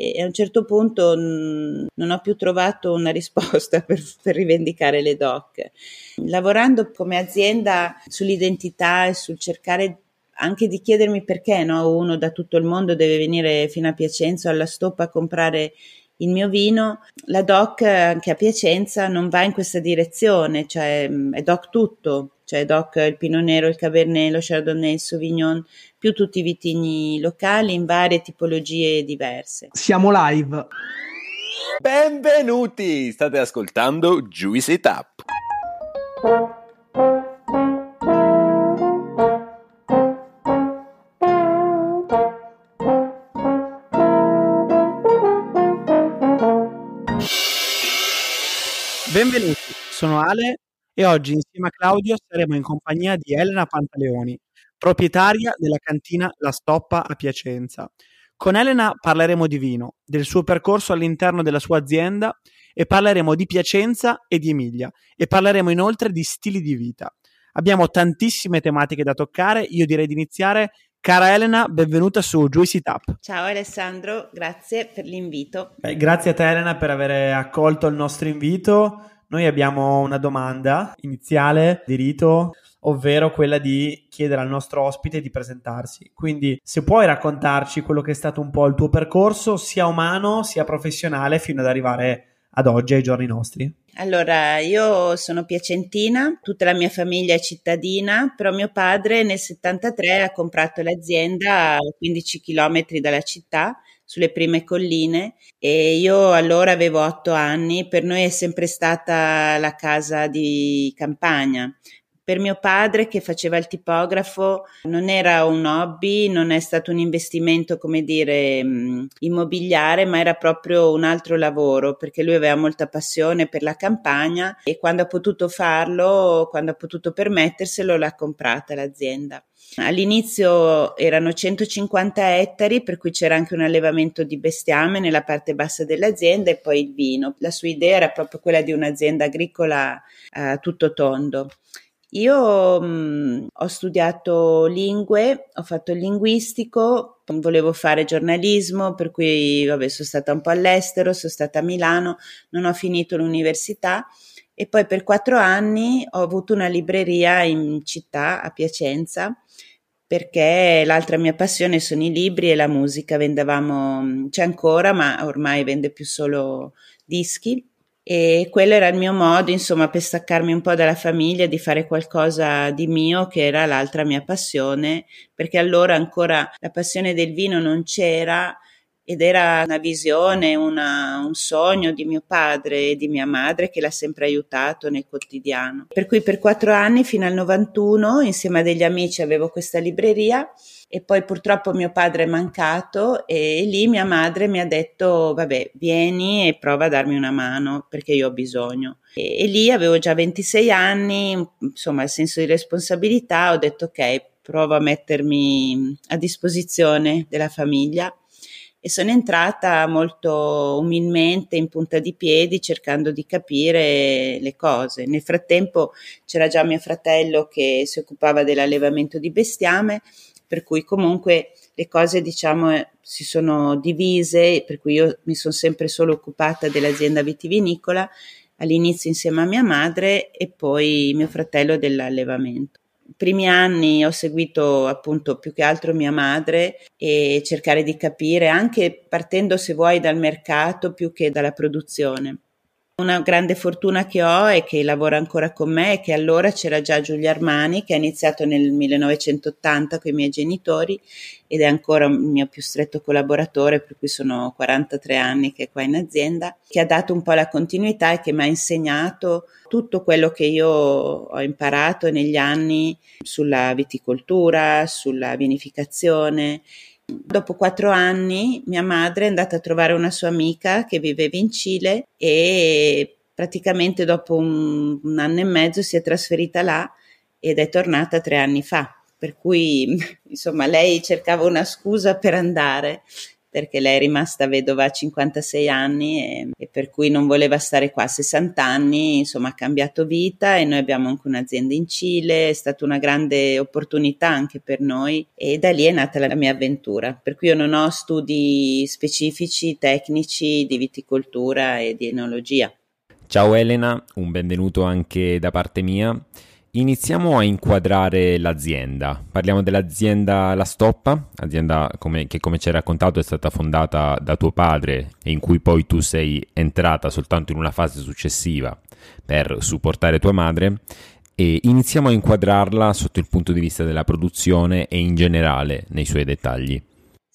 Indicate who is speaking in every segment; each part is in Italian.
Speaker 1: e a un certo punto mh, non ho più trovato una risposta per, per rivendicare le DOC. Lavorando come azienda sull'identità e sul cercare anche di chiedermi perché no, uno da tutto il mondo deve venire fino a Piacenza alla stoppa a comprare il mio vino, la DOC anche a Piacenza non va in questa direzione, cioè è DOC tutto, cioè DOC il Pinot Nero, il Cabernet, lo Chardonnay, il Sauvignon, più tutti i vitigni locali in varie tipologie diverse.
Speaker 2: Siamo live.
Speaker 3: Benvenuti! State ascoltando Juicy Tap.
Speaker 2: Benvenuti, sono Ale e oggi insieme a Claudio saremo in compagnia di Elena Pantaleoni, proprietaria della cantina La Stoppa a Piacenza. Con Elena parleremo di vino, del suo percorso all'interno della sua azienda e parleremo di Piacenza e di Emilia e parleremo inoltre di stili di vita. Abbiamo tantissime tematiche da toccare, io direi di iniziare Cara Elena, benvenuta su Juicy Tap.
Speaker 1: Ciao Alessandro, grazie per l'invito.
Speaker 2: Eh, grazie a te Elena per aver accolto il nostro invito. Noi abbiamo una domanda iniziale di rito, ovvero quella di chiedere al nostro ospite di presentarsi. Quindi se puoi raccontarci quello che è stato un po' il tuo percorso, sia umano sia professionale, fino ad arrivare ad oggi, ai giorni nostri.
Speaker 1: Allora, io sono piacentina, tutta la mia famiglia è cittadina, però mio padre nel 73 ha comprato l'azienda a 15 km dalla città, sulle prime colline, e io allora avevo otto anni, per noi è sempre stata la casa di campagna. Per mio padre, che faceva il tipografo, non era un hobby, non è stato un investimento, come dire, mm, immobiliare, ma era proprio un altro lavoro, perché lui aveva molta passione per la campagna e quando ha potuto farlo, quando ha potuto permetterselo, l'ha comprata l'azienda. All'inizio erano 150 ettari, per cui c'era anche un allevamento di bestiame nella parte bassa dell'azienda e poi il vino. La sua idea era proprio quella di un'azienda agricola a eh, tutto tondo. Io mh, mm, ho studiato lingue, ho fatto il linguistico, volevo fare giornalismo, per cui vabbè, sono stata un po' all'estero, sono stata a Milano, non ho finito l'università e poi per quattro anni ho avuto una libreria in città, a Piacenza, perché l'altra mia passione sono i libri e la musica, vendevamo, c'è ancora, ma ormai vende più solo dischi e quello era il mio modo, insomma, per staccarmi un po' dalla famiglia, di fare qualcosa di mio, che era l'altra mia passione, perché allora ancora la passione del vino non c'era ed era una visione, una, un sogno di mio padre e di mia madre che l'ha sempre aiutato nel quotidiano. Per cui per quattro anni, fino al 91, insieme a degli amici avevo questa libreria e poi purtroppo mio padre è mancato e lì mia madre mi ha detto vabbè vieni e prova a darmi una mano perché io ho bisogno e, e lì avevo già 26 anni insomma il senso di responsabilità ho detto ok provo a mettermi a disposizione della famiglia e sono entrata molto umilmente in punta di piedi cercando di capire le cose. Nel frattempo c'era già mio fratello che si occupava dell'allevamento di bestiame per cui comunque le cose diciamo eh, si sono divise, per cui io mi sono sempre solo occupata dell'azienda vitivinicola, all'inizio insieme a mia madre e poi mio fratello dell'allevamento. Primi anni ho seguito appunto più che altro mia madre e cercare di capire anche partendo se vuoi dal mercato più che dalla produzione. Una grande fortuna che ho è che lavora ancora con me e che allora c'era già Giulia Armani che ha iniziato nel 1980 con i miei genitori ed è ancora il mio più stretto collaboratore per cui sono 43 anni che è qua in azienda, che ha dato un po' la continuità e che mi ha insegnato tutto quello che io ho imparato negli anni sulla viticoltura, sulla vinificazione Dopo quattro anni mia madre è andata a trovare una sua amica che viveva in Cile e praticamente dopo un, un anno e mezzo si è trasferita là ed è tornata tre anni fa. Per cui, insomma, lei cercava una scusa per andare perché lei è rimasta vedova a 56 anni e, e, per cui non voleva stare qua a 60 anni, insomma ha cambiato vita e noi abbiamo anche un'azienda in Cile, è stata una grande opportunità anche per noi e da lì è nata la mia avventura, per cui io non ho studi specifici, tecnici di viticoltura e di enologia.
Speaker 4: Ciao Elena, un benvenuto anche da parte mia. Iniziamo a inquadrare l'azienda. Parliamo dell'azienda La Stoppa, azienda come, che come ci hai raccontato è stata fondata da tuo padre e in cui poi tu sei entrata soltanto in una fase successiva per supportare tua madre. E iniziamo a inquadrarla sotto il punto di vista della produzione e in generale nei suoi dettagli.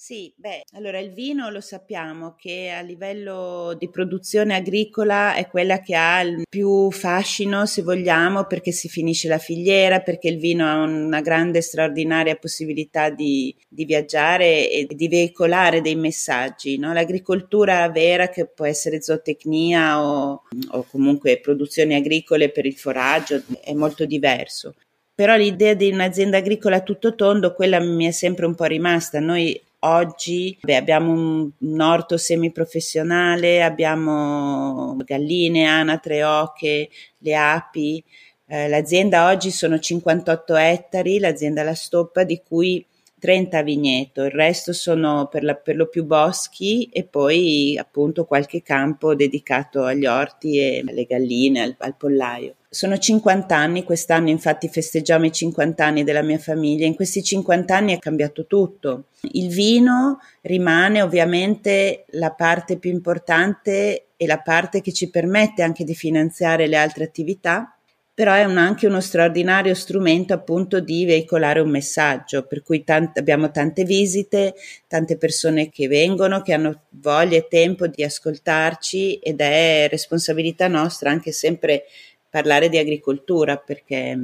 Speaker 1: Sì, beh, allora il vino lo sappiamo che a livello di produzione agricola è quella che ha il più fascino, se vogliamo, perché si finisce la filiera, perché il vino ha una grande, straordinaria possibilità di, di viaggiare e di veicolare dei messaggi. No? L'agricoltura vera, che può essere zootecnia o, o comunque produzioni agricole per il foraggio, è molto diverso però l'idea di un'azienda agricola tutto tondo, quella mi è sempre un po' rimasta. Noi Oggi beh, abbiamo un, un orto semiprofessionale, abbiamo galline, anatre, oche, le api. Eh, l'azienda oggi sono 58 ettari, l'azienda La Stoppa, di cui 30 vigneto, il resto sono per, la, per, lo più boschi e poi appunto qualche campo dedicato agli orti e alle galline, al, al pollaio. Sono 50 anni, quest'anno infatti festeggiamo i 50 anni della mia famiglia, in questi 50 anni è cambiato tutto. Il vino rimane ovviamente la parte più importante e la parte che ci permette anche di finanziare le altre attività, però è un, anche uno straordinario strumento appunto di veicolare un messaggio, per cui tant- abbiamo tante visite, tante persone che vengono, che hanno voglia e tempo di ascoltarci ed è responsabilità nostra anche sempre parlare di agricoltura perché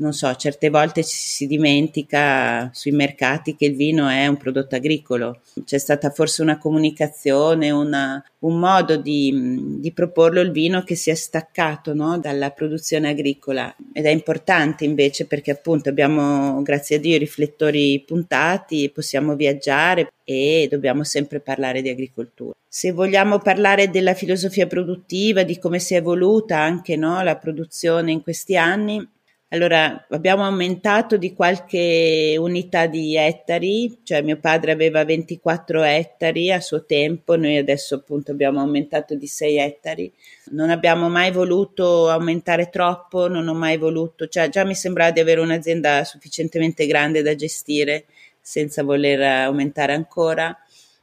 Speaker 1: non so, certe volte ci si dimentica sui mercati che il vino è un prodotto agricolo. C'è stata forse una comunicazione, una, un modo di, di, proporlo il vino che si è staccato no, dalla produzione agricola ed è importante invece perché appunto abbiamo, grazie a Dio, i riflettori puntati, possiamo viaggiare e dobbiamo sempre parlare di agricoltura. Se vogliamo parlare della filosofia produttiva, di come si è evoluta anche no, la produzione in questi anni, allora, abbiamo aumentato di qualche unità di ettari, cioè mio padre aveva 24 ettari a suo tempo, noi adesso appunto abbiamo aumentato di 6 ettari. Non abbiamo mai voluto aumentare troppo, non ho mai voluto, cioè già mi sembrava di avere un'azienda sufficientemente grande da gestire senza voler aumentare ancora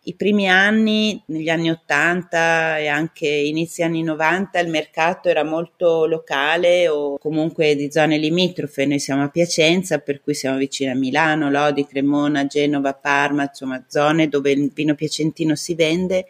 Speaker 1: i primi anni, negli anni 80 e anche inizi anni 90, il mercato era molto locale o comunque di zone limitrofe. Noi siamo a Piacenza, per cui siamo vicini a Milano, Lodi, Cremona, Genova, Parma, insomma zone dove il vino piacentino si vende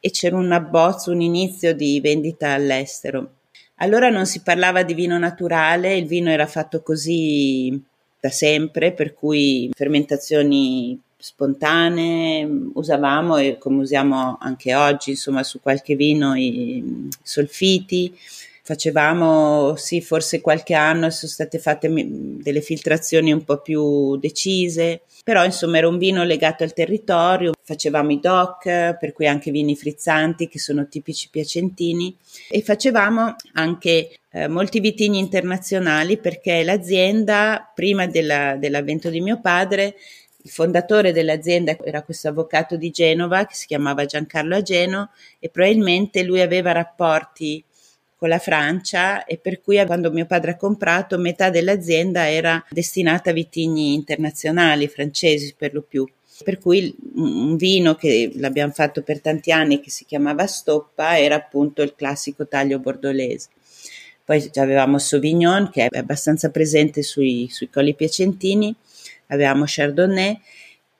Speaker 1: e c'era un abbozzo, un inizio di vendita all'estero. Allora non si parlava di vino naturale, il vino era fatto così da sempre, per cui fermentazioni spontanee, usavamo e come usiamo anche oggi, insomma, su qualche vino i solfiti. Facevamo, sì, forse qualche anno sono state fatte delle filtrazioni un po' più decise, però insomma era un vino legato al territorio, facevamo i DOC, per cui anche vini frizzanti che sono tipici piacentini e facevamo anche eh, molti vitigni internazionali perché l'azienda, prima della, dell'avvento di mio padre, il fondatore dell'azienda era questo avvocato di Genova che si chiamava Giancarlo Ageno e probabilmente lui aveva rapporti con la Francia e per cui quando mio padre ha comprato metà dell'azienda era destinata a vitigni internazionali francesi per lo più. Per cui un vino che l'abbiamo fatto per tanti anni che si chiamava Stoppa era appunto il classico taglio bordolese. Poi avevamo Sauvignon che è abbastanza presente sui, sui colli piacentini avevamo Chardonnay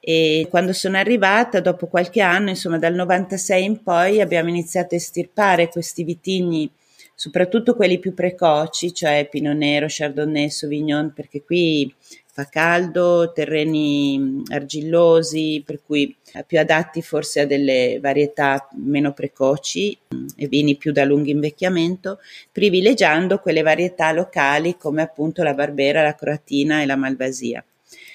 Speaker 1: e quando sono arrivata, dopo qualche anno, insomma dal 96 in poi, abbiamo iniziato a estirpare questi vitigni, soprattutto quelli più precoci, cioè Pinot Nero, Chardonnay, Sauvignon, perché qui fa caldo, terreni argillosi, per cui più adatti forse a delle varietà meno precoci e vini più da lungo invecchiamento, privilegiando quelle varietà locali come appunto la Barbera, la Croatina e la Malvasia.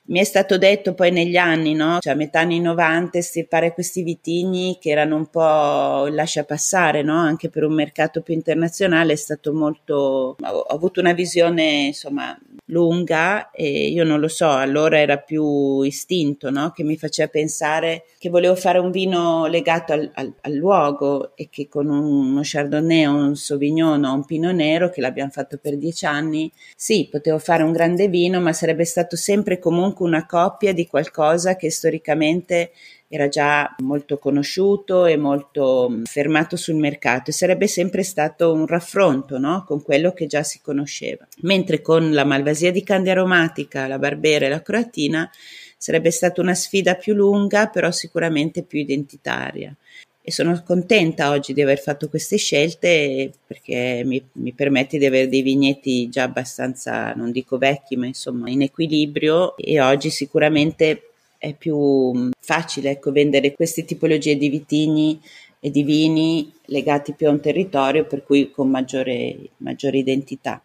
Speaker 1: Mi è stato detto poi negli anni, no? cioè a metà anni 90, estirpare questi vitigni che erano un po' lascia passare, no? anche per un mercato più internazionale è stato molto... ho avuto una visione insomma lunga e io non lo so, allora era più istinto no? che mi faceva pensare che volevo fare un vino legato al, al, al luogo e che con uno Chardonnay, un Sauvignon o un Pinot Nero che l'abbiamo fatto per dieci anni, sì, potevo fare un grande vino, ma sarebbe stato sempre comunque una coppia di qualcosa che storicamente era già molto conosciuto e molto mm, fermato sul mercato e sarebbe sempre stato un raffronto no? con quello che già si conosceva. Mentre con la malvasia di candia aromatica, la barbera e la croatina sarebbe stata una sfida più lunga, però sicuramente più identitaria. E sono contenta oggi di aver fatto queste scelte perché mi, mi permette di avere dei vigneti già abbastanza, non dico vecchi, ma insomma in equilibrio e oggi sicuramente è più facile ecco, vendere queste tipologie di vitigni e di vini legati più a un territorio, per cui con maggiore, maggiore identità.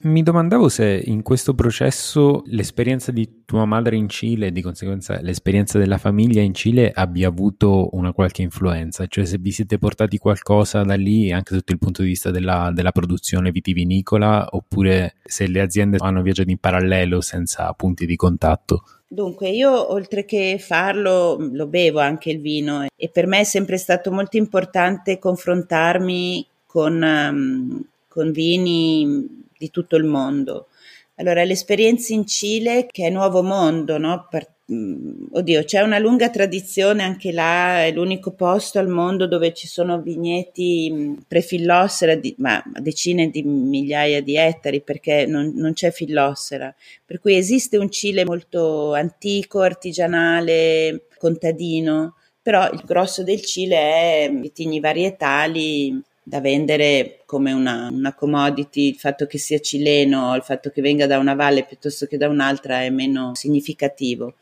Speaker 4: Mi domandavo se in questo processo l'esperienza di tua madre in Cile e di conseguenza l'esperienza della famiglia in Cile abbia avuto una qualche influenza, cioè se vi siete portati qualcosa da lì anche sotto il punto di vista della, della produzione vitivinicola oppure se le aziende hanno viaggiato in parallelo senza punti di contatto.
Speaker 1: Dunque, io oltre che farlo, lo bevo anche il vino e per me è sempre stato molto importante confrontarmi con, um, con vini di tutto il mondo. Allora, l'esperienza in Cile, che è nuovo mondo, no? Per, Mm, oddio, c'è una lunga tradizione anche là, è l'unico posto al mondo dove ci sono vigneti mm, prefillossera, di, ma decine di migliaia di ettari perché non, non c'è fillossera. Per cui esiste un Cile molto antico, artigianale, contadino, però il grosso del Cile è vitigni varietali da vendere come una, una, commodity, il fatto che sia cileno, il fatto che venga da una valle piuttosto che da un'altra è meno significativo.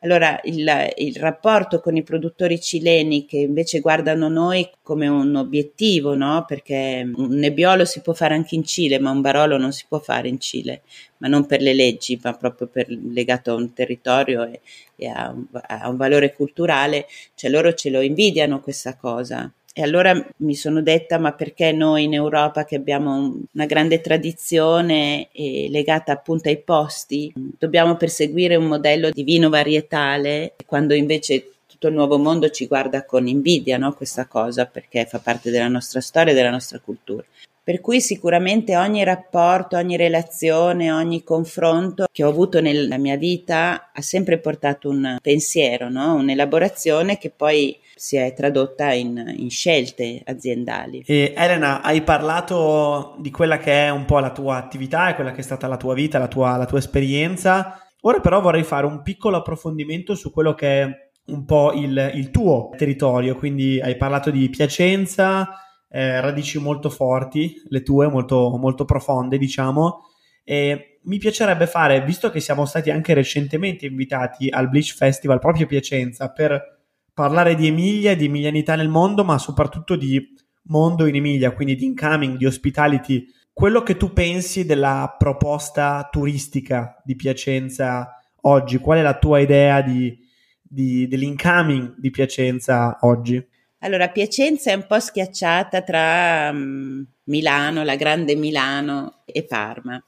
Speaker 1: Allora il, il, rapporto con i produttori cileni che invece guardano noi come un obiettivo, no? perché un nebbiolo si può fare anche in Cile, ma un barolo non si può fare in Cile, ma non per le leggi, ma proprio per, legato a un territorio e, e a, un, a un valore culturale, cioè loro ce lo invidiano questa cosa. E allora mi sono detta, ma perché noi in Europa che abbiamo una grande tradizione legata appunto ai posti, dobbiamo perseguire un modello di vino varietale, quando invece tutto il nuovo mondo ci guarda con invidia, no? Questa cosa, perché fa parte della nostra storia e della nostra cultura. Per cui sicuramente ogni rapporto, ogni relazione, ogni confronto che ho avuto nella mia vita ha sempre portato un pensiero, no? un'elaborazione che poi si è tradotta in, in, scelte aziendali.
Speaker 2: E Elena, hai parlato di quella che è un po' la tua attività e quella che è stata la tua vita, la tua, la tua esperienza. Ora però vorrei fare un piccolo approfondimento su quello che è un po' il, il tuo territorio, quindi hai parlato di Piacenza, eh, radici molto forti, le tue molto, molto profonde, diciamo. E mi piacerebbe fare, visto che siamo stati anche recentemente invitati al Bleach Festival proprio Piacenza per parlare di Emilia di emilianità nel mondo, ma soprattutto di mondo in Emilia, quindi di incoming, di hospitality. Quello che tu pensi della proposta turistica di Piacenza oggi, qual è la tua idea di, di, dell'incoming di Piacenza oggi?
Speaker 1: Allora, Piacenza è un po' schiacciata tra um, Milano, la grande Milano e Parma.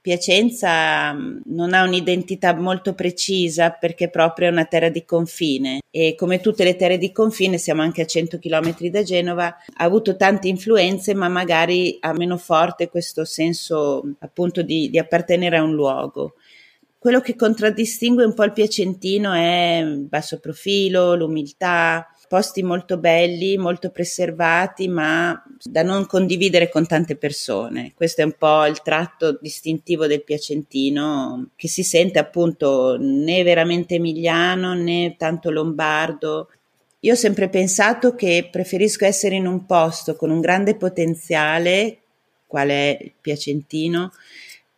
Speaker 1: Piacenza um, non ha un'identità molto precisa perché proprio è una terra di confine e come tutte le terre di confine siamo anche a 100 km da Genova, ha avuto tante influenze ma magari ha meno forte questo senso appunto di, di appartenere a un luogo. Quello che contraddistingue un po' il piacentino è il basso profilo, l'umiltà, posti molto belli, molto preservati, ma da non condividere con tante persone. Questo è un po' il tratto distintivo del piacentino, che si sente appunto né veramente emiliano né tanto lombardo. Io ho sempre pensato che preferisco essere in un posto con un grande potenziale, qual è il piacentino,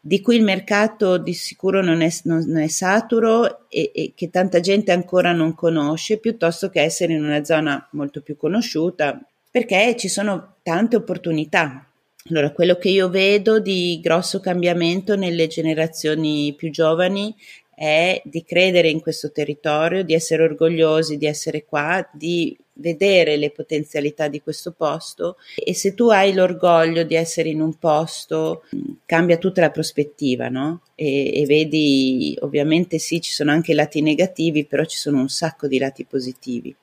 Speaker 1: di cui il mercato di sicuro non è, non è saturo e, e, che tanta gente ancora non conosce, piuttosto che essere in una zona molto più conosciuta, perché ci sono tante opportunità. Allora, quello che io vedo di grosso cambiamento nelle generazioni più giovani è di credere in questo territorio, di essere orgogliosi di essere qua, di vedere le potenzialità di questo posto e se tu hai l'orgoglio di essere in un posto cambia tutta la prospettiva, no? E, e, vedi, ovviamente sì, ci sono anche lati negativi, però ci sono un sacco di lati positivi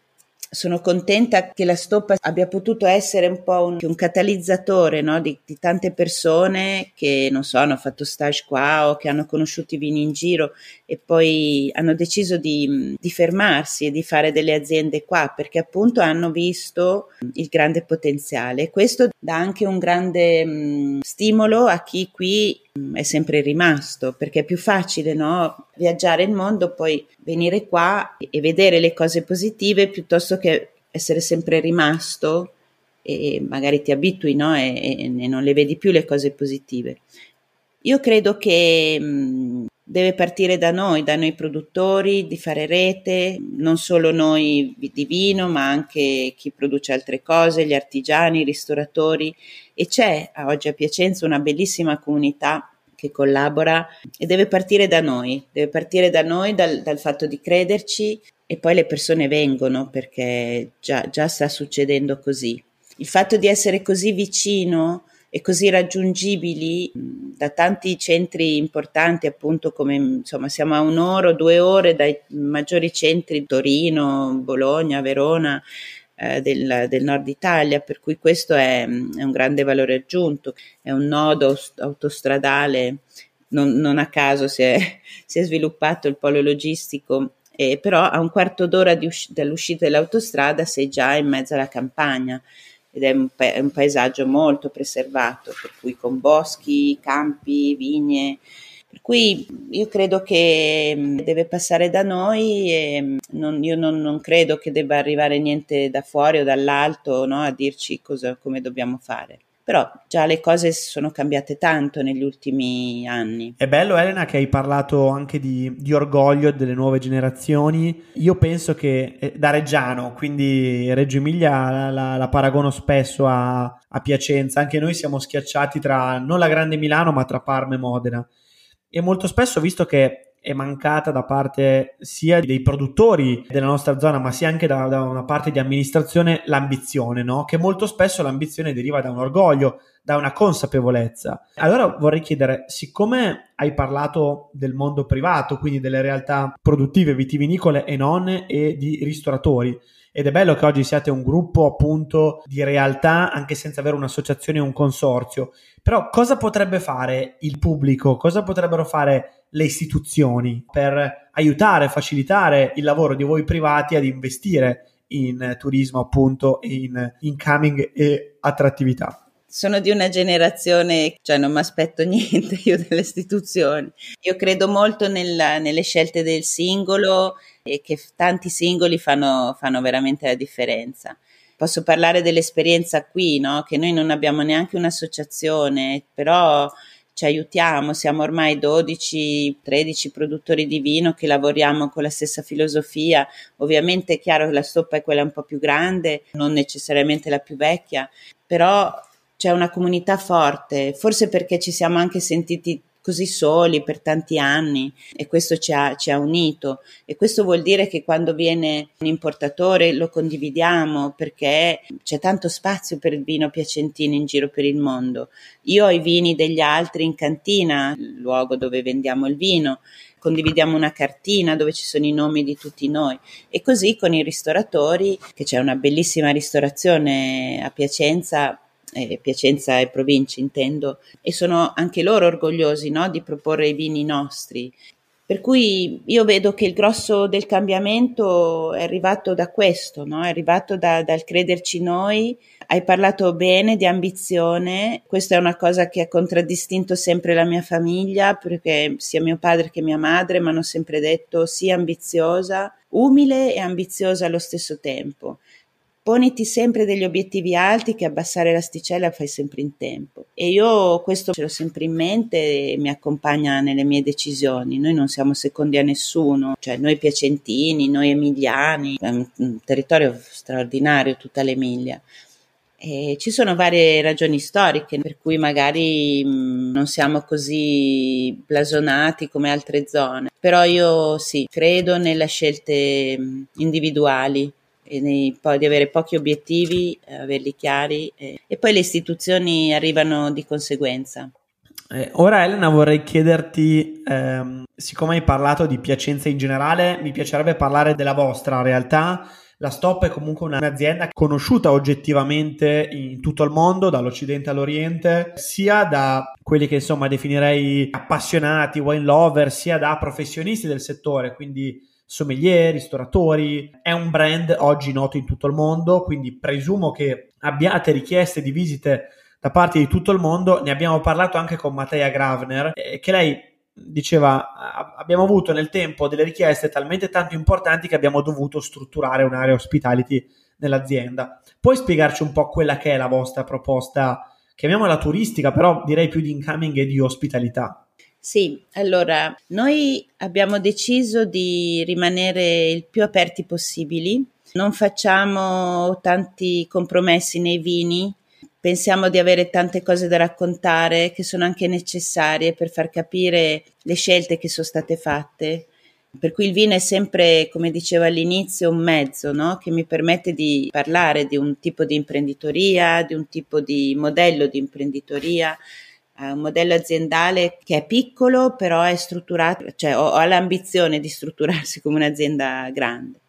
Speaker 1: sono contenta che la stoppa abbia potuto essere un po' un, un catalizzatore no? di, di, tante persone che non so, hanno fatto stage qua o che hanno conosciuto i vini in giro e poi hanno deciso di, di fermarsi e di fare delle aziende qua perché appunto hanno visto il grande potenziale. Questo dà anche un grande mh, stimolo a chi qui è sempre rimasto perché è più facile no? viaggiare il mondo, poi venire qua e vedere le cose positive piuttosto che essere sempre rimasto e magari ti abitui no? e, e, non le vedi più le cose positive. Io credo che mh, deve partire da noi, da noi produttori, di fare rete, non solo noi di vino, ma anche chi produce altre cose, gli artigiani, i ristoratori. E c'è oggi a Piacenza una bellissima comunità che collabora e deve partire da noi, deve partire da noi, dal, dal fatto di crederci e poi le persone vengono perché già, già sta succedendo così. Il fatto di essere così vicino e così raggiungibili da tanti centri importanti, appunto come insomma siamo a un'ora o due ore dai maggiori centri Torino, Bologna, Verona eh, del, del, nord Italia, per cui questo è, è, un grande valore aggiunto, è un nodo autostradale, non, non a caso si è, si è, sviluppato il polo logistico, eh, però a un quarto d'ora usci- dall'uscita dell'autostrada sei già in mezzo alla campagna ed è un, pa- un, paesaggio molto preservato, per cui con boschi, campi, vigne. Per cui io credo che mm, deve passare da noi e mm, non, io non, non, credo che debba arrivare niente da fuori o dall'alto no, a dirci cosa, come dobbiamo fare. Però già le cose sono cambiate tanto negli ultimi anni.
Speaker 2: È bello Elena che hai parlato anche di, di orgoglio delle nuove generazioni. Io penso che eh, da Reggiano, quindi Reggio Emilia la, la, la paragono spesso a, a Piacenza, anche noi siamo schiacciati tra non la grande Milano ma tra Parma e Modena. E molto spesso, visto che è mancata da parte sia dei produttori della nostra zona, ma sia anche da, da una parte di amministrazione l'ambizione, no? Che molto spesso l'ambizione deriva da un orgoglio, da una consapevolezza. Allora vorrei chiedere, siccome hai parlato del mondo privato, quindi delle realtà produttive vitivinicole e non e di ristoratori, ed è bello che oggi siate un gruppo appunto di realtà anche senza avere un'associazione o un consorzio. Però cosa potrebbe fare il pubblico? Cosa potrebbero fare le istituzioni per aiutare, facilitare il lavoro di voi privati ad investire in turismo appunto in incoming e attrattività?
Speaker 1: sono di una generazione, cioè non mi aspetto niente io delle istituzioni. Io credo molto nella, nelle scelte del singolo e che tanti singoli fanno, fanno veramente la differenza. Posso parlare dell'esperienza qui, no? che noi non abbiamo neanche un'associazione, però ci aiutiamo, siamo ormai 12-13 produttori di vino che lavoriamo con la stessa filosofia. Ovviamente è chiaro che la stoppa è quella un po' più grande, non necessariamente la più vecchia, però c'è una comunità forte, forse perché ci siamo anche sentiti così soli per tanti anni e questo ci ha, ci ha, unito e questo vuol dire che quando viene un importatore lo condividiamo perché c'è tanto spazio per il vino piacentino in giro per il mondo. Io ho i vini degli altri in cantina, il luogo dove vendiamo il vino, condividiamo una cartina dove ci sono i nomi di tutti noi e così con i ristoratori, che c'è una bellissima ristorazione a Piacenza eh, Piacenza e province intendo, e sono anche loro orgogliosi no, di proporre i vini nostri. Per cui io vedo che il grosso del cambiamento è arrivato da questo, no? è arrivato da, dal crederci noi. Hai parlato bene di ambizione, questa è una cosa che ha contraddistinto sempre la mia famiglia, perché sia mio padre che mia madre mi hanno sempre detto sii ambiziosa, umile e ambiziosa allo stesso tempo poniti sempre degli obiettivi alti che abbassare l'asticella fai sempre in tempo. E io questo ce l'ho sempre in mente e mi accompagna nelle mie decisioni. Noi non siamo secondi a nessuno, cioè noi piacentini, noi emiliani, è un, territorio straordinario tutta l'Emilia. E ci sono varie ragioni storiche per cui magari mh, non siamo così blasonati come altre zone, però io sì, credo nelle scelte individuali e nei, poi di avere pochi obiettivi, averli chiari e, e poi le istituzioni arrivano di conseguenza.
Speaker 2: Eh, ora Elena vorrei chiederti, ehm, siccome hai parlato di Piacenza in generale, mi piacerebbe parlare della vostra realtà. La Stop è comunque un'azienda conosciuta oggettivamente in tutto il mondo, dall'Occidente all'Oriente, sia da quelli che insomma definirei appassionati, wine lover, sia da professionisti del settore, quindi sommelier, ristoratori. È un brand oggi noto in tutto il mondo, quindi presumo che abbiate richieste di visite da parte di tutto il mondo. Ne abbiamo parlato anche con Mattia Gravner, eh, che lei diceva abbiamo avuto nel tempo delle richieste talmente tanto importanti che abbiamo dovuto strutturare un'area hospitality nell'azienda. Puoi spiegarci un po' quella che è la vostra proposta, chiamiamola turistica, però direi più di incoming e di ospitalità?
Speaker 1: Sì, allora noi abbiamo deciso di rimanere il più aperti possibili, non facciamo tanti compromessi nei vini, pensiamo di avere tante cose da raccontare che sono anche necessarie per far capire le scelte che sono state fatte. Per cui il vino è sempre, come dicevo all'inizio, un mezzo no? che mi permette di parlare di un tipo di imprenditoria, di un tipo di modello di imprenditoria, uh, un modello aziendale che è piccolo, però è strutturato, cioè ho, ho l'ambizione di strutturarsi come un'azienda grande.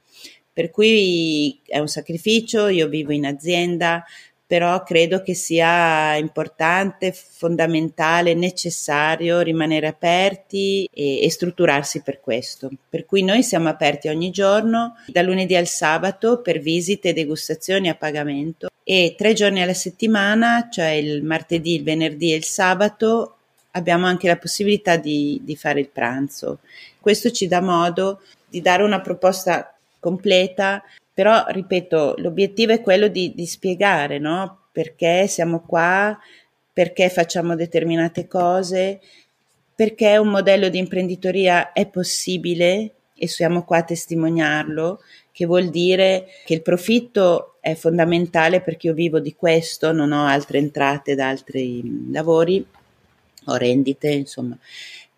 Speaker 1: Per cui è un sacrificio, io vivo in azienda, però credo che sia importante, fondamentale, necessario rimanere aperti e, e, strutturarsi per questo. Per cui noi siamo aperti ogni giorno, da lunedì al sabato, per visite e degustazioni a pagamento e tre giorni alla settimana, cioè il martedì, il venerdì e il sabato, abbiamo anche la possibilità di, di fare il pranzo. Questo ci dà modo di dare una proposta completa però, ripeto, l'obiettivo è quello di, di spiegare, no? Perché siamo qua, perché facciamo determinate cose, perché un modello di imprenditoria è possibile e siamo qua a testimoniarlo, che vuol dire che il profitto è fondamentale perché io vivo di questo, non ho altre entrate da altri lavori o rendite, insomma.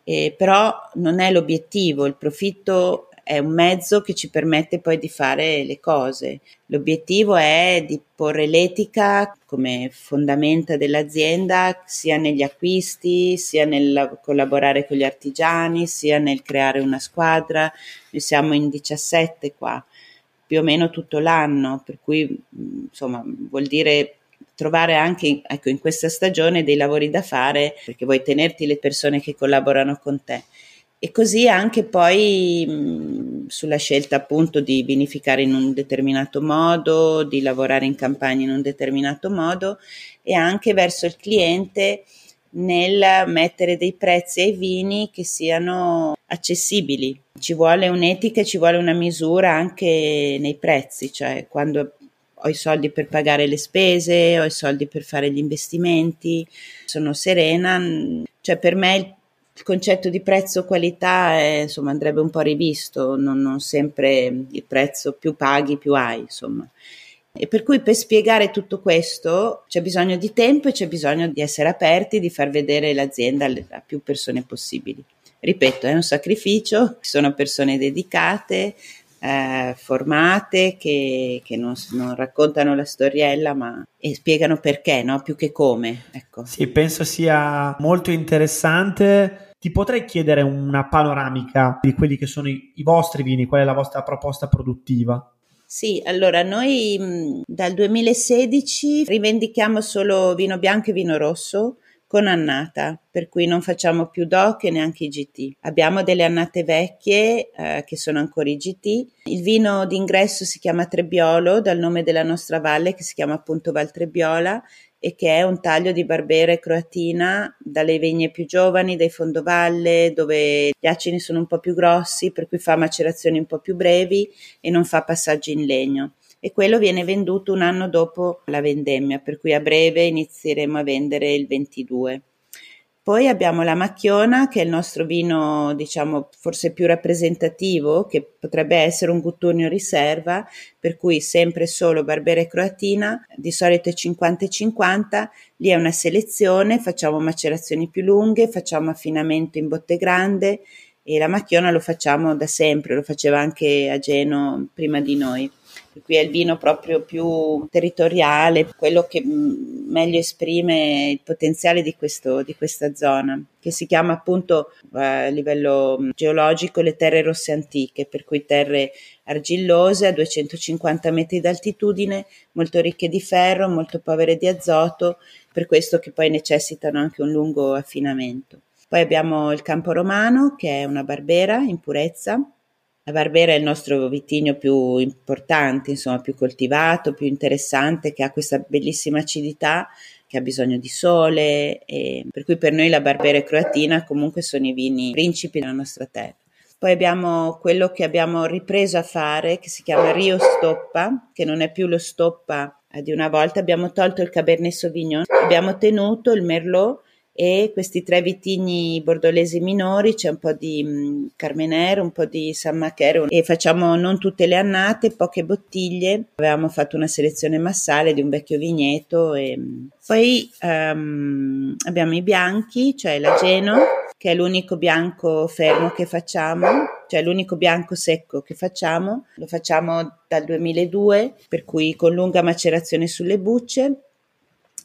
Speaker 1: Eh, però non è l'obiettivo, il profitto è un mezzo che ci permette poi di fare le cose. L'obiettivo è di porre l'etica come fondamenta dell'azienda sia negli acquisti, sia nel collaborare con gli artigiani, sia nel creare una squadra. Noi siamo in 17 qua, più o meno tutto l'anno, per cui insomma vuol dire trovare anche ecco, in questa stagione dei lavori da fare perché vuoi tenerti le persone che collaborano con te. E così anche poi mh, sulla scelta appunto di vinificare in un determinato modo, di lavorare in campagna in un determinato modo e anche verso il cliente nel mettere dei prezzi ai vini che siano accessibili. Ci vuole un'etica ci vuole una misura anche nei prezzi, cioè quando ho i soldi per pagare le spese, ho i soldi per fare gli investimenti, sono serena, cioè per me il il concetto di prezzo-qualità è, insomma, andrebbe un po' rivisto, non, non, sempre il prezzo più paghi più hai, insomma. E per cui per spiegare tutto questo c'è bisogno di tempo e c'è bisogno di essere aperti, di far vedere l'azienda a più persone possibili. Ripeto, è un sacrificio, ci sono persone dedicate, eh, formate che, che non, non, raccontano la storiella ma e spiegano perché, no? più che come. Ecco.
Speaker 2: Sì, penso sia molto interessante ti potrei chiedere una panoramica di quelli che sono i, i vostri vini, qual è la vostra proposta produttiva?
Speaker 1: Sì, allora noi dal 2016 rivendichiamo solo vino bianco e vino rosso con annata, per cui non facciamo più DOC e neanche i GT. Abbiamo delle annate vecchie eh, che sono ancora i GT. Il vino d'ingresso si chiama Trebbiolo dal nome della nostra valle che si chiama appunto Val Trebbiola e che è un taglio di barbera croatina dalle vigne più giovani, dai fondovalle, dove gli acini sono un po' più grossi, per cui fa macerazioni un po' più brevi e non fa passaggi in legno. E quello viene venduto un anno dopo la vendemmia, per cui a breve inizieremo a vendere il 22. Poi abbiamo la Macchiona, che è il nostro vino, diciamo, forse più rappresentativo, che potrebbe essere un Gutturnio riserva, per cui sempre solo Barbera e Croatina, di solito è 50-50, lì è una selezione, facciamo macerazioni più lunghe, facciamo affinamento in botte grande e la Macchiona lo facciamo da sempre, lo faceva anche a Geno prima di noi cui è il vino proprio più territoriale, quello che mm, meglio esprime il potenziale di, questo, di questa zona, che si chiama appunto eh, a livello mm, geologico le terre rosse antiche, per cui terre argillose a 250 metri d'altitudine, molto ricche di ferro, molto povere di azoto, per questo che poi necessitano anche un lungo affinamento. Poi abbiamo il Campo Romano, che è una barbera in purezza, la Barbera è il nostro vitigno più importante, insomma, più coltivato, più interessante, che ha questa bellissima acidità, che ha bisogno di sole, per cui per noi la Barbera e Croatina comunque sono i vini principi della nostra terra. Poi abbiamo quello che abbiamo ripreso a fare, che si chiama Rio Stoppa, che non è più lo Stoppa di una volta. Abbiamo tolto il Cabernet Sauvignon, abbiamo tenuto il Merlot e questi tre vitigni bordolesi minori, c'è un po' di mh, Carmenere, un po' di San Machero e facciamo non tutte le annate, poche bottiglie. Avevamo fatto una selezione massale di un vecchio vigneto e poi um, abbiamo i bianchi, cioè la Geno, che è l'unico bianco fermo che facciamo, cioè l'unico bianco secco che facciamo, lo facciamo dal 2002, per cui con lunga macerazione sulle bucce,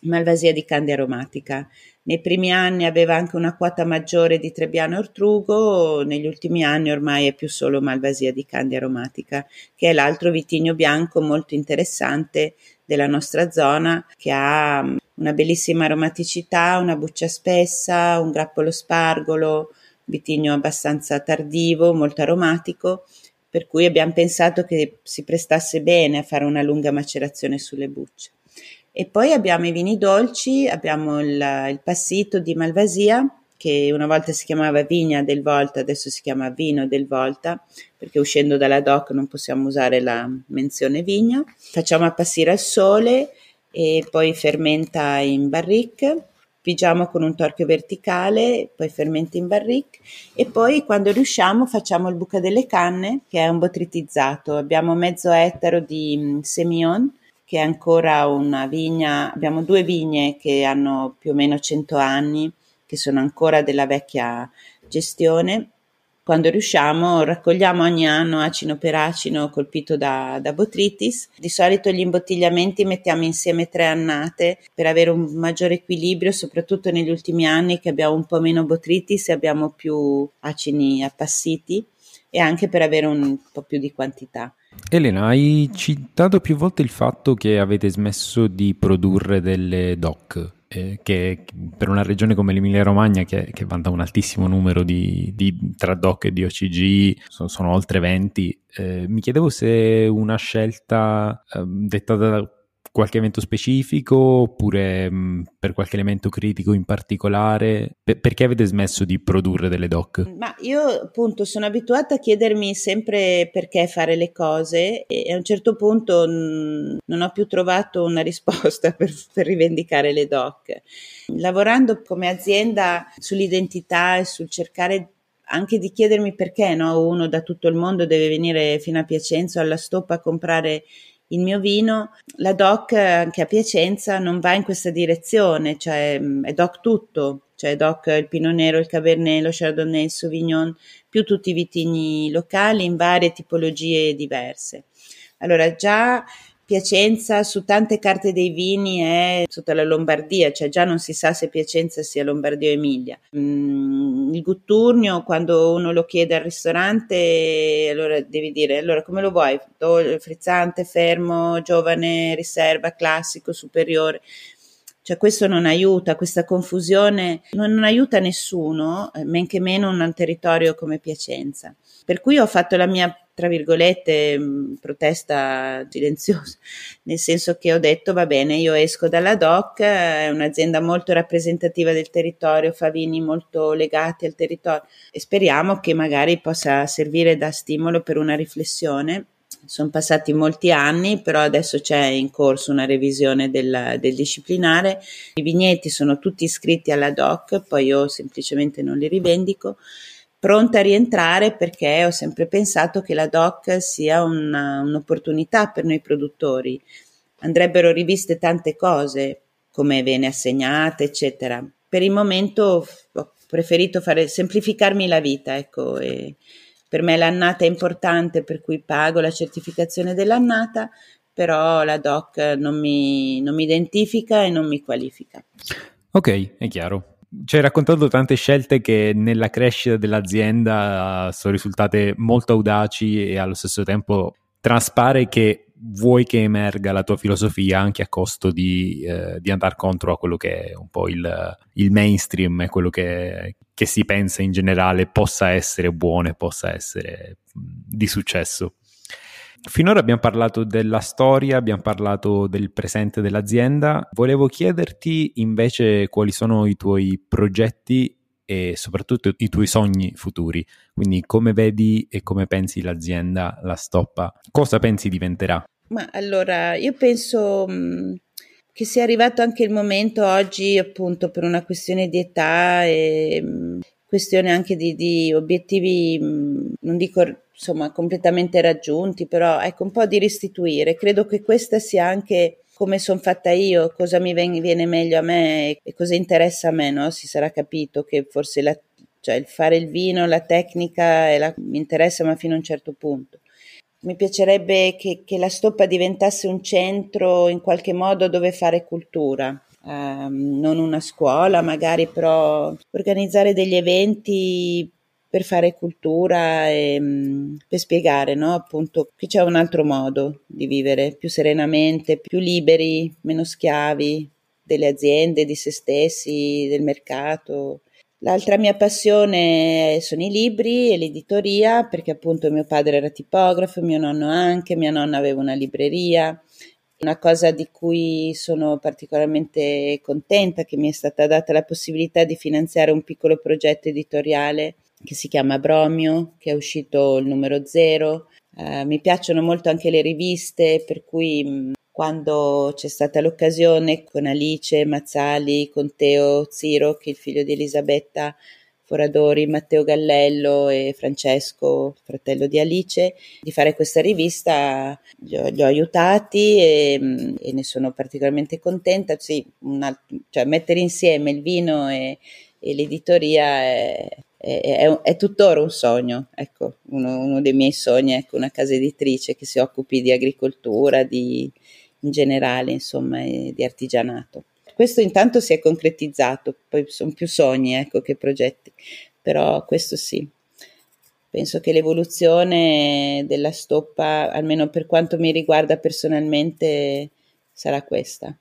Speaker 1: malvasia di candia aromatica. Nei primi anni aveva anche una quota maggiore di Trebbiano Ortrugo, negli ultimi anni ormai è più solo Malvasia di Candia Aromatica, che è l'altro vitigno bianco molto interessante della nostra zona, che ha mm, una bellissima aromaticità, una buccia spessa, un grappolo spargolo, vitigno abbastanza tardivo, molto aromatico, per cui abbiamo pensato che si prestasse bene a fare una lunga macerazione sulle bucce. E poi abbiamo i vini dolci, abbiamo il, il passito di Malvasia, che una volta si chiamava Vigna del Volta, adesso si chiama Vino del Volta, perché uscendo dalla DOC non possiamo usare la menzione vigna. Facciamo appassire al sole e poi fermenta in barrique, pigiamo con un torchio verticale, poi fermenta in barrique e poi quando riusciamo facciamo il buca delle canne, che è un botritizzato. Abbiamo mezzo ettaro di mm, Semillon che è ancora una vigna, abbiamo due vigne che hanno più o meno 100 anni, che sono ancora della vecchia gestione. Quando riusciamo raccogliamo ogni anno acino per acino colpito da, da botritis. Di solito gli imbottigliamenti mettiamo insieme tre annate per avere un maggiore equilibrio, soprattutto negli ultimi anni che abbiamo un po' meno botritis e abbiamo più acini appassiti e anche per avere un po' più di quantità.
Speaker 4: Elena, hai citato più volte il fatto che avete smesso di produrre delle DOC, eh, che per una regione come l'Emilia Romagna, che, che vanta un altissimo numero di, di, tra DOC e DOCG, sono, sono oltre 20, eh, mi chiedevo se una scelta eh, dettata da qualche evento specifico oppure mh, mm, per qualche elemento critico in particolare? Per- perché avete smesso di produrre delle doc?
Speaker 1: Ma io appunto sono abituata a chiedermi sempre perché fare le cose e a un certo punto mh, non ho più trovato una risposta per, per rivendicare le doc. Lavorando come azienda sull'identità e sul cercare anche di chiedermi perché no, uno da tutto il mondo deve venire fino a Piacenza alla stoppa a comprare il mio vino, la DOC anche a Piacenza non va in questa direzione, cioè mm, è DOC tutto, cioè DOC il Pinot Nero, il Cabernet, lo Chardonnay, il Sauvignon, più tutti i vitigni locali in varie tipologie diverse. Allora già Piacenza su tante carte dei vini è sotto la Lombardia, cioè già non si sa se Piacenza sia Lombardia o Emilia. Mm, il gutturnio, quando uno lo chiede al ristorante, allora devi dire, allora come lo vuoi? Frizzante, fermo, giovane, riserva, classico, superiore. Cioè questo non aiuta, questa confusione non, non aiuta nessuno, eh, men che meno un territorio come Piacenza. Per cui ho fatto la mia tra virgolette, mm, protesta silenziosa, nel senso che ho detto va bene, io esco dalla DOC, è un'azienda molto rappresentativa del territorio, fa vini molto legati al territorio e speriamo che magari possa servire da stimolo per una riflessione sono passati molti anni, però adesso c'è in corso una revisione del, del, disciplinare. I vigneti sono tutti iscritti alla DOC, poi io semplicemente non li rivendico. Pronta a rientrare perché ho sempre pensato che la DOC sia una, un'opportunità per noi produttori. Andrebbero riviste tante cose, come viene assegnata, eccetera. Per il momento ho preferito fare, semplificarmi la vita, ecco, per me l'annata è importante, per cui pago la certificazione dell'annata, però la DOC non mi, non mi identifica e non mi qualifica.
Speaker 4: Ok, è chiaro. Ci hai raccontato tante scelte che nella crescita dell'azienda sono risultate molto audaci e allo stesso tempo traspare che vuoi che emerga la tua filosofia anche a costo di, eh, di andare contro a quello che è un po' il, il mainstream e quello che, che, si pensa in generale possa essere buono e possa essere di successo. Finora abbiamo parlato della storia, abbiamo parlato del presente dell'azienda. Volevo chiederti invece quali sono i tuoi progetti e soprattutto i tuoi sogni futuri. Quindi come vedi e come pensi l'azienda, la stoppa, cosa pensi diventerà?
Speaker 1: Ma allora, io penso mm, che sia arrivato anche il momento oggi, appunto, per una questione di età e mm, questione anche di, di obiettivi, non dico insomma completamente raggiunti, però ecco un po' di restituire. Credo che questa sia anche come sono fatta io, cosa mi viene meglio a me e cosa interessa a me, no? Si sarà capito che forse la, cioè il fare il vino, la tecnica la, mi interessa ma fino a un certo punto mi piacerebbe che, che, la stoppa diventasse un centro in qualche modo dove fare cultura. Um, non una scuola, magari però organizzare degli eventi per fare cultura e um, per spiegare no? appunto che c'è un altro modo di vivere più serenamente, più liberi, meno schiavi delle aziende, di se stessi, del mercato. L'altra mia passione sono i libri e l'editoria, perché appunto mio padre era tipografo, mio nonno anche, mia nonna aveva una libreria. Una cosa di cui sono particolarmente contenta che mi è stata data la possibilità di finanziare un piccolo progetto editoriale che si chiama Bromio, che è uscito il numero zero. Uh, mi piacciono molto anche le riviste, per cui quando c'è stata l'occasione con Alice Mazzali, con Teo Ziro, che è il figlio di Elisabetta Foradori, Matteo Gallello e Francesco, fratello di Alice, di fare questa rivista. Li ho, li ho aiutati e, e, ne sono particolarmente contenta. Sì, una, cioè mettere insieme il vino e, e l'editoria è, è, è, è, tuttora un sogno, ecco, uno, uno dei miei sogni, ecco, una casa editrice che si occupi di agricoltura, di, in generale, insomma, di artigianato. Questo intanto si è concretizzato, poi sono più sogni ecco, che progetti, però questo sì. Penso che l'evoluzione della stoppa, almeno per quanto mi riguarda personalmente, sarà questa.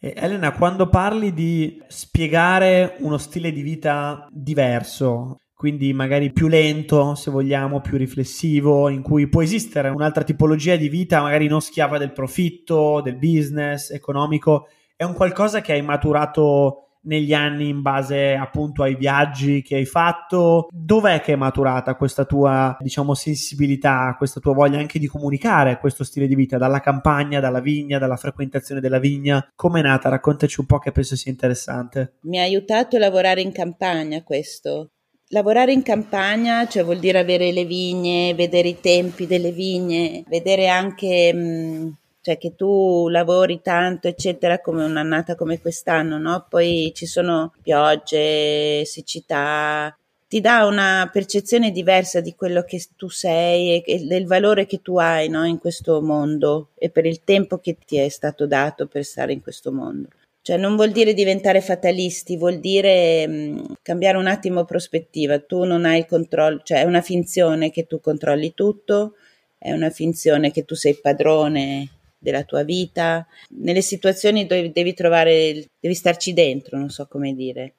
Speaker 2: Elena, quando parli di spiegare uno stile di vita diverso, quindi magari più lento, se vogliamo, più riflessivo, in cui può esistere un'altra tipologia di vita, magari non schiava del profitto, del business economico, è un qualcosa che hai maturato negli anni in base appunto ai viaggi che hai fatto. Dov'è che è maturata questa tua, diciamo, sensibilità, questa tua voglia anche di comunicare questo stile di vita? Dalla campagna, dalla vigna, dalla frequentazione della vigna? Come è nata? Raccontaci un po' che penso sia interessante.
Speaker 1: Mi ha aiutato a lavorare in campagna questo, Lavorare in campagna, cioè vuol dire avere le vigne, vedere i tempi delle vigne, vedere anche mh, cioè che tu lavori tanto, eccetera, come un'annata come quest'anno, no? Poi ci sono piogge, siccità, ti dà una percezione diversa di quello che tu sei e del valore che tu hai no? in questo mondo e per il tempo che ti è stato dato per stare in questo mondo. Cioè non vuol dire diventare fatalisti, vuol dire mh, mm, cambiare un attimo prospettiva. Tu non hai il controllo, cioè è una finzione che tu controlli tutto, è una finzione che tu sei padrone della tua vita. Nelle situazioni dove devi trovare, devi starci dentro, non so come dire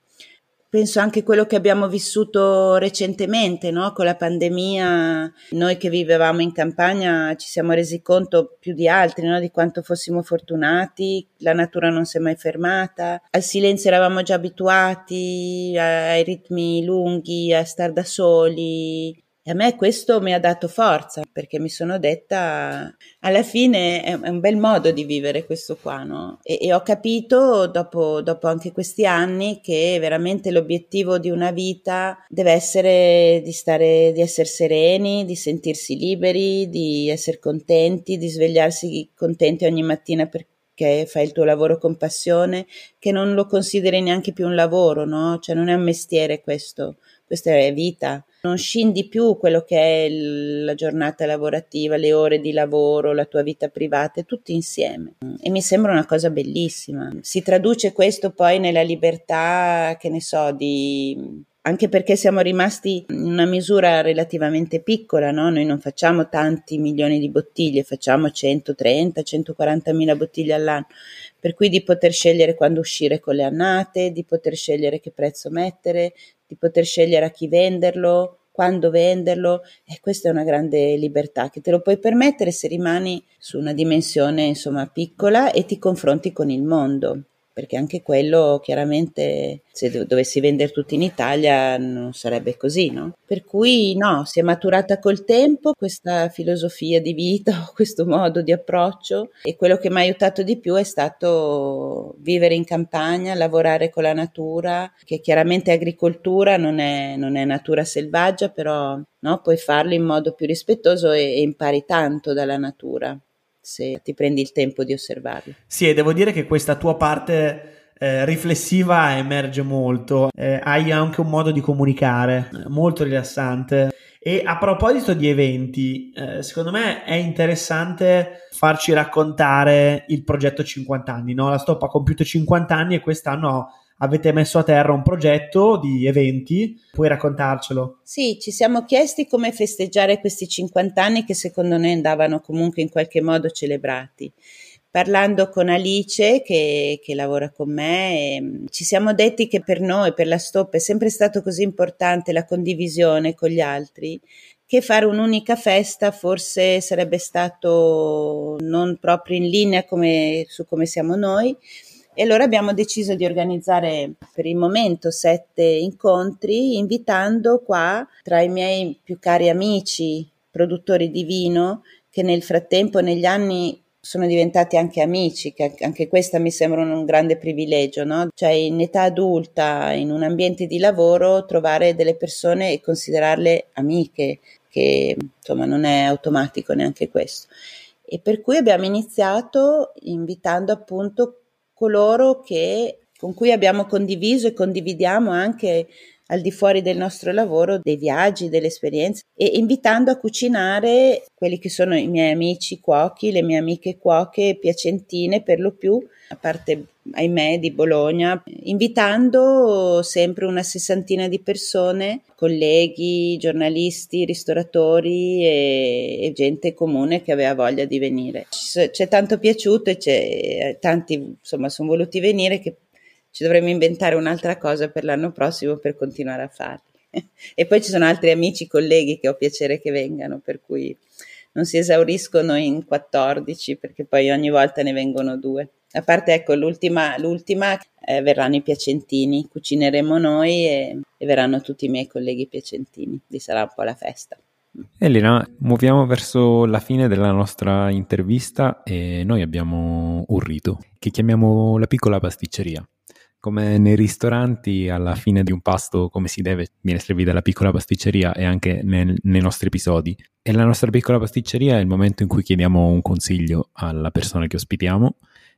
Speaker 1: penso anche quello che abbiamo vissuto recentemente, no? con la pandemia, noi che vivevamo in campagna ci siamo resi conto più di altri no? di quanto fossimo fortunati, la natura non si è mai fermata, al silenzio eravamo già abituati, ai ritmi lunghi, a star da soli, E a me questo mi ha dato forza perché mi sono detta alla fine è, un bel modo di vivere questo qua, no? E, e ho capito dopo, dopo, anche questi anni che veramente l'obiettivo di una vita deve essere di stare, di essere sereni, di sentirsi liberi, di essere contenti, di svegliarsi contenti ogni mattina perché fai il tuo lavoro con passione, che non lo consideri neanche più un lavoro, no? Cioè non è un mestiere questo, questa è vita non scindi più quello che è la giornata lavorativa, le ore di lavoro, la tua vita privata, tutti insieme. E mi sembra una cosa bellissima. Si traduce questo poi nella libertà, che ne so, di anche perché siamo rimasti in una misura relativamente piccola, no? Noi non facciamo tanti milioni di bottiglie, facciamo 130, 140 mila bottiglie all'anno, per cui di poter scegliere quando uscire con le annate, di poter scegliere che prezzo mettere, di poter scegliere a chi venderlo, quando venderlo e questa è una grande libertà che te lo puoi permettere se rimani su una dimensione insomma piccola e ti confronti con il mondo perché anche quello chiaramente se dovessi vendere tutto in Italia non sarebbe così, no? Per cui no, si è maturata col tempo questa filosofia di vita, questo modo di approccio e quello che mi ha aiutato di più è stato vivere in campagna, lavorare con la natura, che chiaramente agricoltura non è, non è natura selvaggia, però no, puoi farlo in modo più rispettoso e, e impari tanto dalla natura se ti prendi il tempo di osservarlo.
Speaker 2: Sì, e devo dire che questa tua parte eh, riflessiva emerge molto, eh, hai anche un modo di comunicare molto rilassante. E a proposito di eventi, eh, secondo me è interessante farci raccontare il progetto 50 anni. No? La Stop ha compiuto 50 anni e quest'anno avete messo a terra un progetto di eventi, puoi raccontarcelo?
Speaker 1: Sì, ci siamo chiesti come festeggiare questi 50 anni che secondo noi andavano comunque in qualche modo celebrati. Parlando con Alice che, che lavora con me, ehm, ci siamo detti che per noi, per la Stop, è sempre stato così importante la condivisione con gli altri che fare un'unica festa forse sarebbe stato non proprio in linea come, su come siamo noi, e allora abbiamo deciso di organizzare per il momento sette incontri, invitando qua tra i miei più cari amici produttori di vino, che nel frattempo, negli anni, sono diventati anche amici, che anche questa mi sembra un grande privilegio, no? Cioè in età adulta, in un ambiente di lavoro, trovare delle persone e considerarle amiche, che insomma non è automatico neanche questo. E per cui abbiamo iniziato invitando appunto coloro che, con cui abbiamo condiviso e condividiamo anche al di fuori del nostro lavoro dei viaggi, delle esperienze e invitando a cucinare quelli che sono i miei amici cuochi, le mie amiche cuoche piacentine per lo più, a parte ahimè di Bologna, invitando sempre una sessantina di persone, colleghi, giornalisti, ristoratori e, e gente comune che aveva voglia di venire. Ci è tanto piaciuto e tanti insomma sono voluti venire che ci dovremmo inventare un'altra cosa per l'anno prossimo per continuare a farli. e poi ci sono altri amici, colleghi che ho piacere che vengano, per cui non si esauriscono in 14 perché poi ogni volta ne vengono due. A parte ecco l'ultima, l'ultima eh, verranno i piacentini, cucineremo noi e, e verranno tutti i miei colleghi piacentini, lì sarà un po' la festa.
Speaker 4: Elena, muoviamo verso la fine della nostra intervista e noi abbiamo un rito che chiamiamo la piccola pasticceria. Come nei ristoranti, alla fine di un pasto, come si deve, viene servita la piccola pasticceria e anche nel, nei nostri episodi. E la nostra piccola pasticceria è il momento in cui chiediamo un consiglio alla persona che ospitiamo.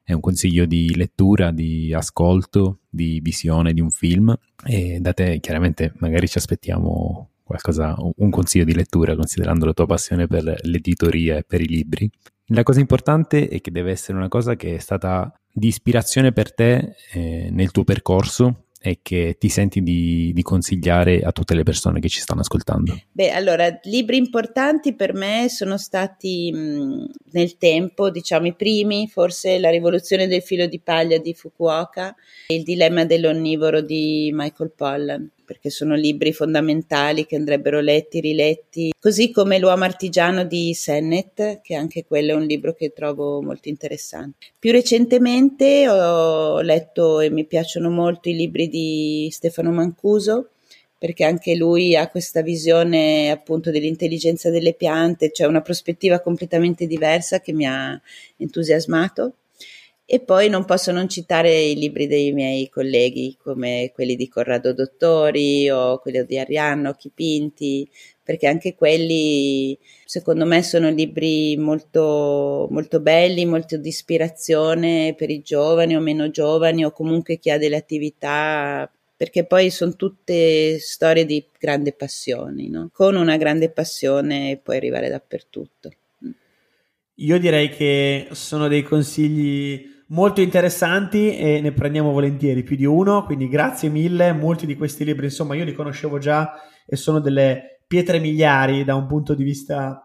Speaker 4: È un consiglio di lettura, di ascolto, di visione di un film. E da te, chiaramente, magari ci aspettiamo qualcosa, un consiglio di lettura, considerando la tua passione per l'editoria e per i libri. La cosa importante è che deve essere una cosa che è stata di ispirazione per te eh, nel tuo percorso e che ti senti di, di, consigliare a tutte le persone che ci stanno ascoltando?
Speaker 1: Beh, allora, libri importanti per me sono stati mh, nel tempo, diciamo i primi, forse La rivoluzione del filo di paglia di Fukuoka e Il dilemma dell'onnivoro di Michael Pollan perché sono libri fondamentali che andrebbero letti, riletti, così come L'uomo artigiano di Sennett, che anche quello è un libro che trovo molto interessante. Più recentemente ho letto e mi piacciono molto i libri di Stefano Mancuso, perché anche lui ha questa visione appunto dell'intelligenza delle piante, cioè una prospettiva completamente diversa che mi ha entusiasmato. E poi non posso non citare i libri dei miei colleghi, come quelli di Corrado Dottori o quelli di Arianno Chipinti, perché anche quelli secondo me sono libri molto, molto belli, molto di ispirazione per i giovani o meno giovani o comunque chi ha delle attività perché poi sono tutte storie di grande passione, no? Con una grande passione puoi arrivare dappertutto.
Speaker 2: Io direi che sono dei consigli molto interessanti e ne prendiamo volentieri più di uno, quindi grazie mille. Molti di questi libri, insomma, io li conoscevo già e sono delle pietre miliari da un punto di vista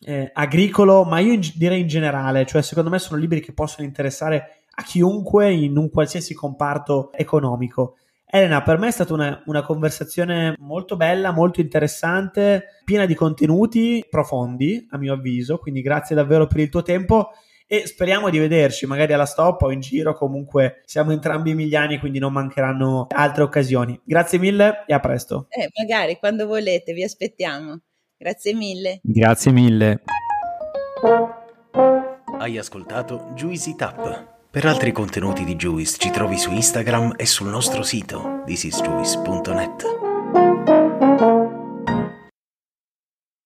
Speaker 2: eh, agricolo, ma io in, direi in generale, cioè secondo me sono libri che possono interessare a chiunque in un qualsiasi comparto economico. Elena, per me è stata una, una, conversazione molto bella, molto interessante, piena di contenuti profondi, a mio avviso, quindi grazie davvero per il tuo tempo e speriamo di vederci magari alla stop o in giro, comunque siamo entrambi emiliani, quindi non mancheranno altre occasioni. Grazie mille e a presto.
Speaker 1: Eh, magari quando volete, vi aspettiamo. Grazie mille.
Speaker 4: Grazie mille.
Speaker 5: Hai ascoltato Juicy Tap per altri contenuti di Juice ci trovi su Instagram e sul nostro sito thisisjuice.net.